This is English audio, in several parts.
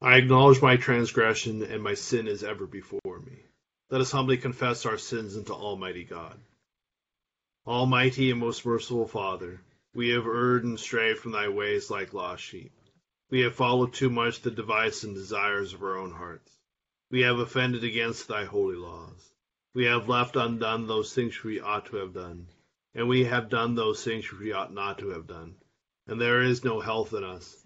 I acknowledge my transgression, and my sin is ever before me. Let us humbly confess our sins unto Almighty God. Almighty and most merciful Father, we have erred and strayed from thy ways like lost sheep. We have followed too much the device and desires of our own hearts. We have offended against thy holy laws. We have left undone those things we ought to have done, and we have done those things we ought not to have done. And there is no health in us.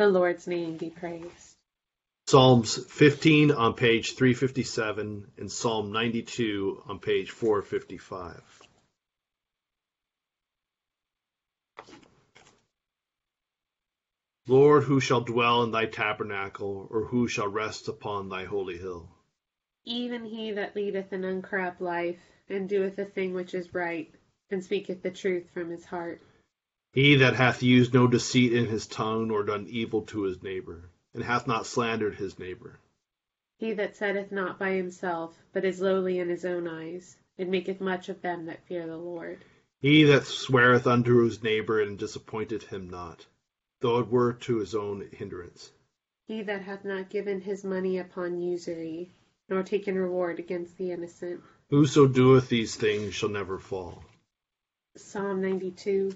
The Lord's name be praised. Psalms 15 on page 357 and Psalm 92 on page 455. Lord, who shall dwell in thy tabernacle, or who shall rest upon thy holy hill? Even he that leadeth an uncorrupt life, and doeth a thing which is right, and speaketh the truth from his heart. He that hath used no deceit in his tongue, nor done evil to his neighbor, and hath not slandered his neighbor. He that setteth not by himself, but is lowly in his own eyes, and maketh much of them that fear the Lord. He that sweareth unto his neighbor, and disappointeth him not, though it were to his own hindrance. He that hath not given his money upon usury, nor taken reward against the innocent. Whoso doeth these things shall never fall. Psalm 92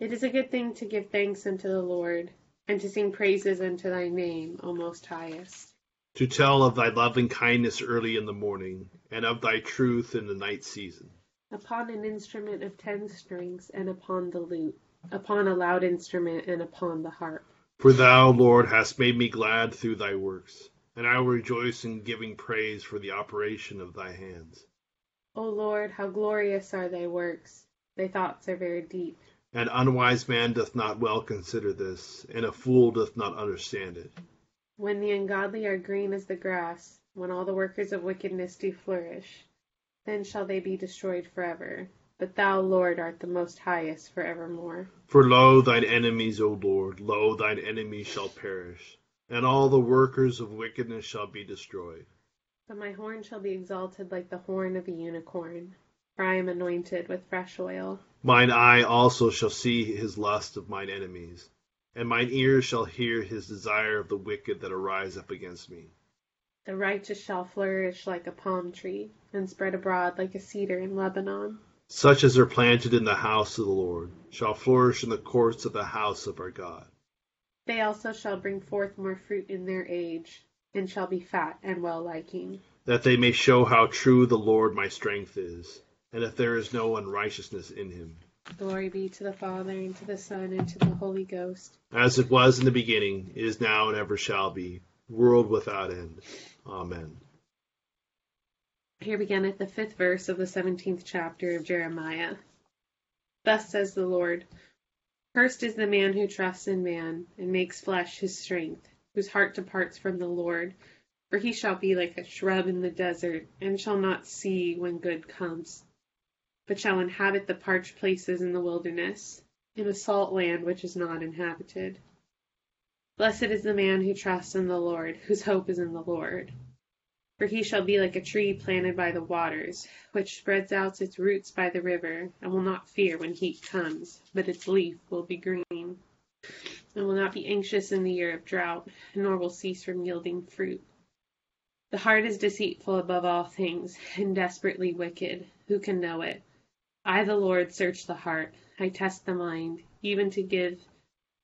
It is a good thing to give thanks unto the Lord, and to sing praises unto thy name, O Most Highest. To tell of thy loving kindness early in the morning, and of thy truth in the night season. Upon an instrument of ten strings, and upon the lute, upon a loud instrument, and upon the harp. For thou, Lord, hast made me glad through thy works, and I will rejoice in giving praise for the operation of thy hands. O Lord, how glorious are thy works! Thy thoughts are very deep. An unwise man doth not well consider this, and a fool doth not understand it. When the ungodly are green as the grass, when all the workers of wickedness do flourish, then shall they be destroyed forever. But thou, Lord, art the most highest for evermore. For lo, thine enemies, O Lord, lo, thine enemies shall perish, and all the workers of wickedness shall be destroyed. But my horn shall be exalted like the horn of a unicorn, for I am anointed with fresh oil. Mine eye also shall see his lust of mine enemies, and mine ear shall hear his desire of the wicked that arise up against me. The righteous shall flourish like a palm tree, and spread abroad like a cedar in Lebanon. Such as are planted in the house of the Lord shall flourish in the courts of the house of our God. They also shall bring forth more fruit in their age, and shall be fat and well liking. That they may show how true the Lord my strength is, and that there is no unrighteousness in him. Glory be to the Father, and to the Son, and to the Holy Ghost. As it was in the beginning, is now, and ever shall be, world without end. Amen. Here beginneth the fifth verse of the seventeenth chapter of Jeremiah. Thus says the Lord Cursed is the man who trusts in man, and makes flesh his strength, whose heart departs from the Lord. For he shall be like a shrub in the desert, and shall not see when good comes, but shall inhabit the parched places in the wilderness, in a salt land which is not inhabited. Blessed is the man who trusts in the Lord, whose hope is in the Lord. For he shall be like a tree planted by the waters, which spreads out its roots by the river, and will not fear when heat comes, but its leaf will be green, and will not be anxious in the year of drought, nor will cease from yielding fruit. The heart is deceitful above all things, and desperately wicked. Who can know it? I, the Lord, search the heart. I test the mind, even to give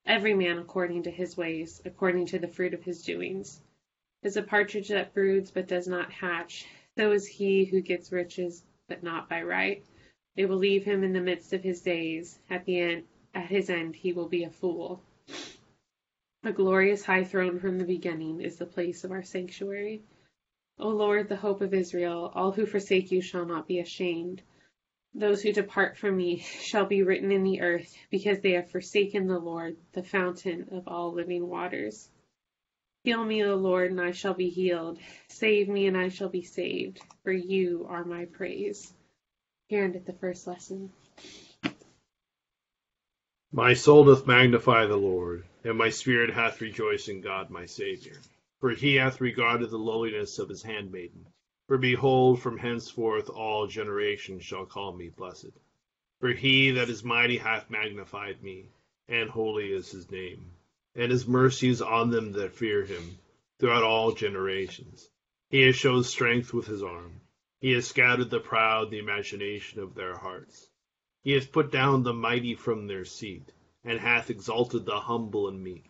every man according to his ways, according to the fruit of his doings. As a partridge that broods but does not hatch, so is he who gets riches but not by right. They will leave him in the midst of his days. At the end, at his end, he will be a fool. A glorious high throne from the beginning is the place of our sanctuary. O Lord, the hope of Israel, all who forsake you shall not be ashamed. Those who depart from me shall be written in the earth, because they have forsaken the Lord, the fountain of all living waters. Heal me, O Lord, and I shall be healed. Save me, and I shall be saved, for you are my praise. Here endeth the first lesson. My soul doth magnify the Lord, and my spirit hath rejoiced in God my Saviour. For he hath regarded the lowliness of his handmaiden. For behold, from henceforth all generations shall call me blessed. For he that is mighty hath magnified me, and holy is his name and his mercies on them that fear him throughout all generations. He has shown strength with his arm. He has scattered the proud the imagination of their hearts. He hath put down the mighty from their seat, and hath exalted the humble and meek.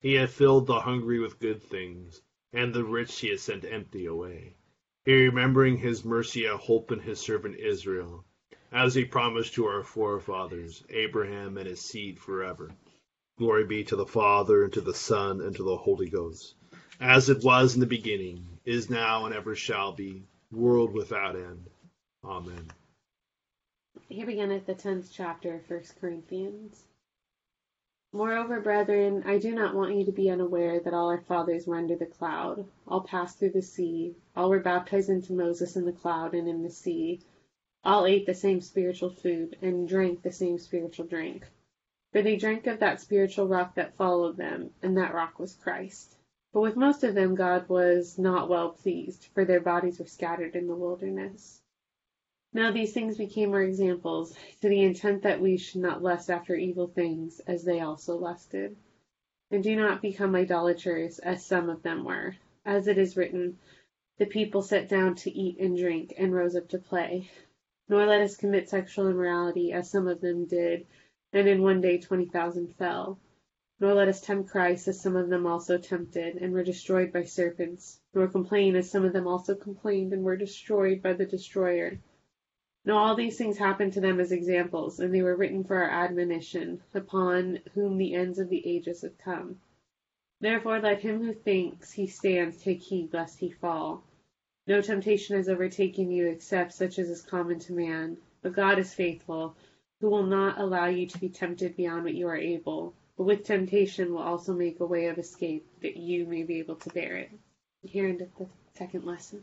He hath filled the hungry with good things, and the rich he hath sent empty away. Remembering his mercy a hope in his servant Israel, as he promised to our forefathers, Abraham and his seed forever. Glory be to the Father, and to the Son, and to the Holy Ghost, as it was in the beginning, is now, and ever shall be, world without end. Amen. Here beginneth the tenth chapter of First Corinthians. Moreover, brethren, I do not want you to be unaware that all our fathers were under the cloud, all passed through the sea, all were baptized into Moses in the cloud and in the sea, all ate the same spiritual food, and drank the same spiritual drink. For they drank of that spiritual rock that followed them, and that rock was Christ. But with most of them God was not well pleased, for their bodies were scattered in the wilderness. Now these things became our examples, to the intent that we should not lust after evil things, as they also lusted. And do not become idolaters, as some of them were. As it is written, The people sat down to eat and drink, and rose up to play. Nor let us commit sexual immorality, as some of them did and in one day twenty thousand fell. Nor let us tempt Christ, as some of them also tempted, and were destroyed by serpents. Nor complain, as some of them also complained, and were destroyed by the destroyer. Now all these things happened to them as examples, and they were written for our admonition, upon whom the ends of the ages have come. Therefore let him who thinks he stands take heed lest he fall. No temptation has overtaken you except such as is common to man. But God is faithful who will not allow you to be tempted beyond what you are able, but with temptation will also make a way of escape that you may be able to bear it. Here endeth the second lesson.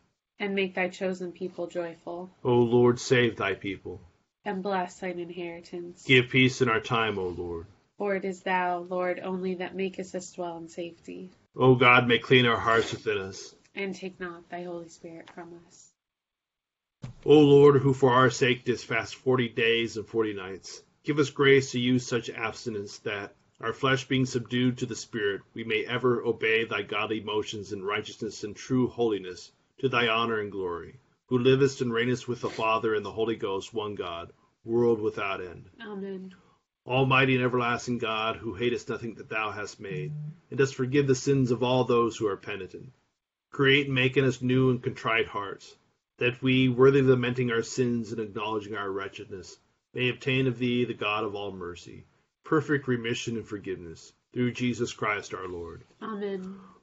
And make thy chosen people joyful, O Lord, save thy people. and bless thine inheritance. Give peace in our time, O Lord. For it is thou, Lord, only that makest us dwell in safety, O God, may clean our hearts within us. and take not thy Holy Spirit from us. O Lord, who for our sake didst fast forty days and forty nights, give us grace to use such abstinence that, our flesh being subdued to the Spirit, we may ever obey thy godly motions in righteousness and true holiness, to thy honor and glory, who livest and reignest with the Father and the Holy Ghost, one God, world without end. Amen. Almighty and everlasting God, who hatest nothing that thou hast made, and dost forgive the sins of all those who are penitent, create and make in us new and contrite hearts, that we, worthy of lamenting our sins and acknowledging our wretchedness, may obtain of thee, the God of all mercy, perfect remission and forgiveness, through Jesus Christ our Lord. Amen.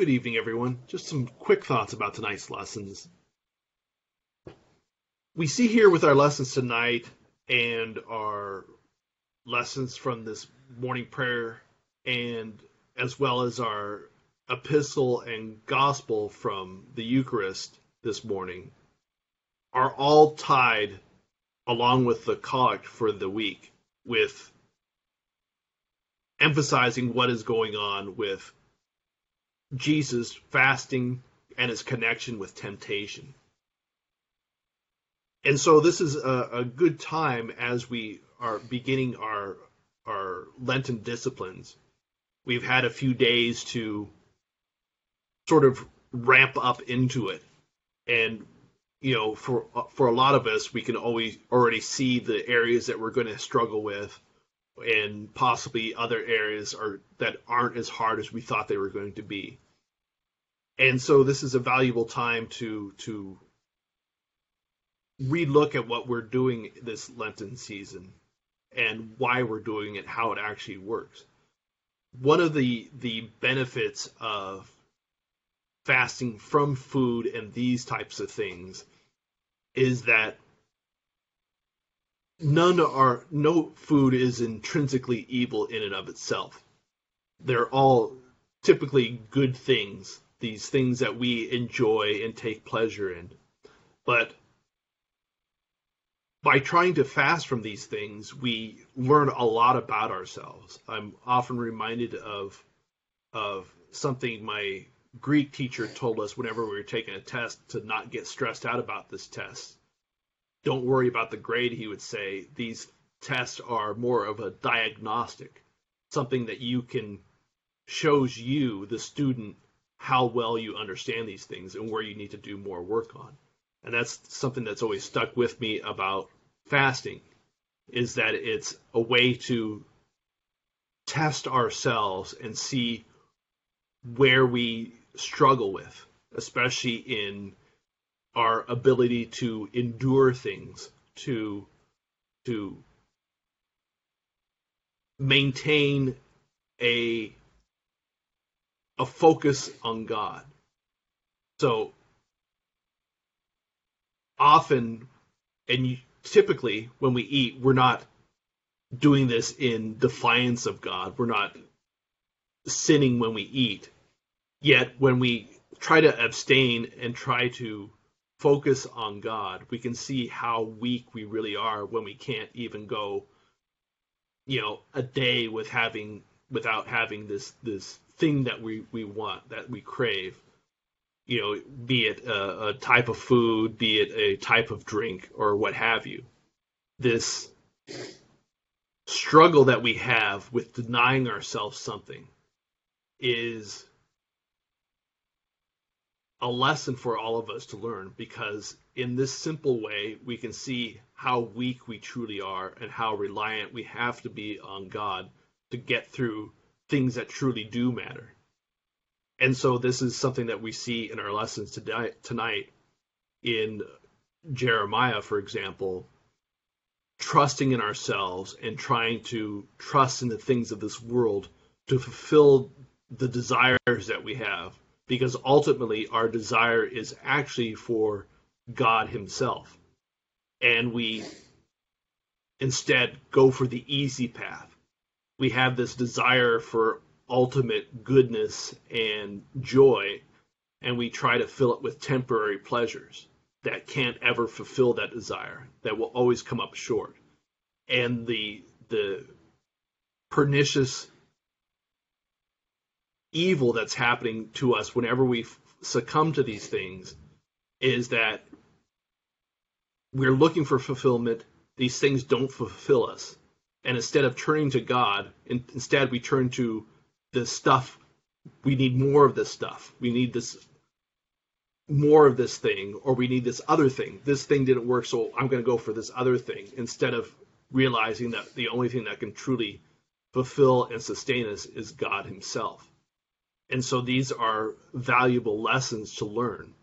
Good evening, everyone. Just some quick thoughts about tonight's lessons. We see here with our lessons tonight and our lessons from this morning prayer, and as well as our epistle and gospel from the Eucharist this morning, are all tied along with the collect for the week with emphasizing what is going on with Jesus fasting and his connection with temptation. And so this is a, a, good time as we are beginning our our Lenten disciplines. We've had a few days to sort of ramp up into it. And you know, for for a lot of us, we can always already see the areas that we're going to struggle with and possibly other areas are that aren't as hard as we thought they were going to be. And so this is a valuable time to to relook at what we're doing this Lenten season and why we're doing it, how it actually works. One of the the benefits of fasting from food and these types of things is that none are no food is intrinsically evil in and of itself. They're all typically good things, these things that we enjoy and take pleasure in. But by trying to fast from these things, we learn a lot about ourselves. I'm often reminded of of something my Greek teacher told us whenever we were taking a test to not get stressed out about this test don't worry about the grade, he would say. These tests are more of a diagnostic, something that you can shows you, the student, how well you understand these things and where you need to do more work on. And that's something that's always stuck with me about fasting is that it's a way to test ourselves and see where we struggle with, especially in our ability to endure things, to to maintain a a focus on God. So often and typically when we eat, we're not doing this in defiance of God. We're not sinning when we eat. Yet when we try to abstain and try to focus on God, we can see how weak we really are when we can't even go, you know, a day with having without having this this thing that we we want that we crave. You know, be it a, a type of food, be it a type of drink, or what have you. This struggle that we have with denying ourselves something is a lesson for all of us to learn because in this simple way we can see how weak we truly are and how reliant we have to be on God to get through things that truly do matter. And so this is something that we see in our lessons today, tonight in Jeremiah, for example, trusting in ourselves and trying to trust in the things of this world to fulfill the desires that we have because ultimately our desire is actually for God himself. And we instead go for the easy path. We have this desire for ultimate goodness and joy and we try to fill it with temporary pleasures that can't ever fulfill that desire that will always come up short. And the the pernicious evil that's happening to us whenever we succumb to these things is that we're looking for fulfillment these things don't fulfill us and instead of turning to god instead we turn to the stuff we need more of this stuff we need this more of this thing or we need this other thing. This thing didn't work, so I'm going to go for this other thing instead of realizing that the only thing that can truly fulfill and sustain us is God Himself. And so these are valuable lessons to learn.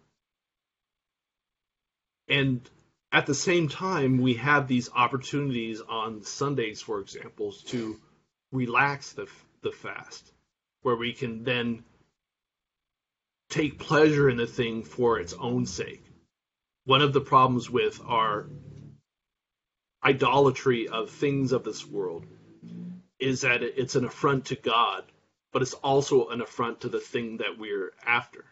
And at the same time, we have these opportunities on Sundays, for example, to relax the, the fast, where we can then take pleasure in the thing for its own sake. One of the problems with our idolatry of things of this world is that it's an affront to God, but it's also an affront to the thing that we're after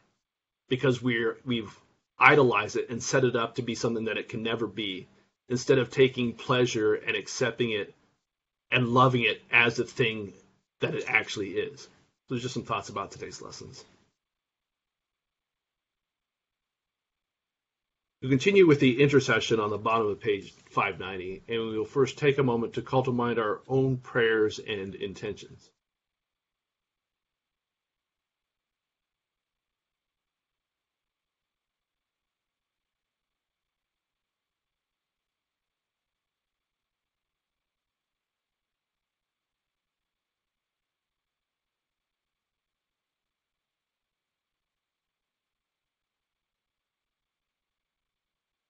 because we're we've idolized it and set it up to be something that it can never be instead of taking pleasure and accepting it and loving it as the thing that it actually is. So there's just some thoughts about today's lessons. We continue with the intercession on the bottom of page 590, and we will first take a moment to call to mind our own prayers and intentions.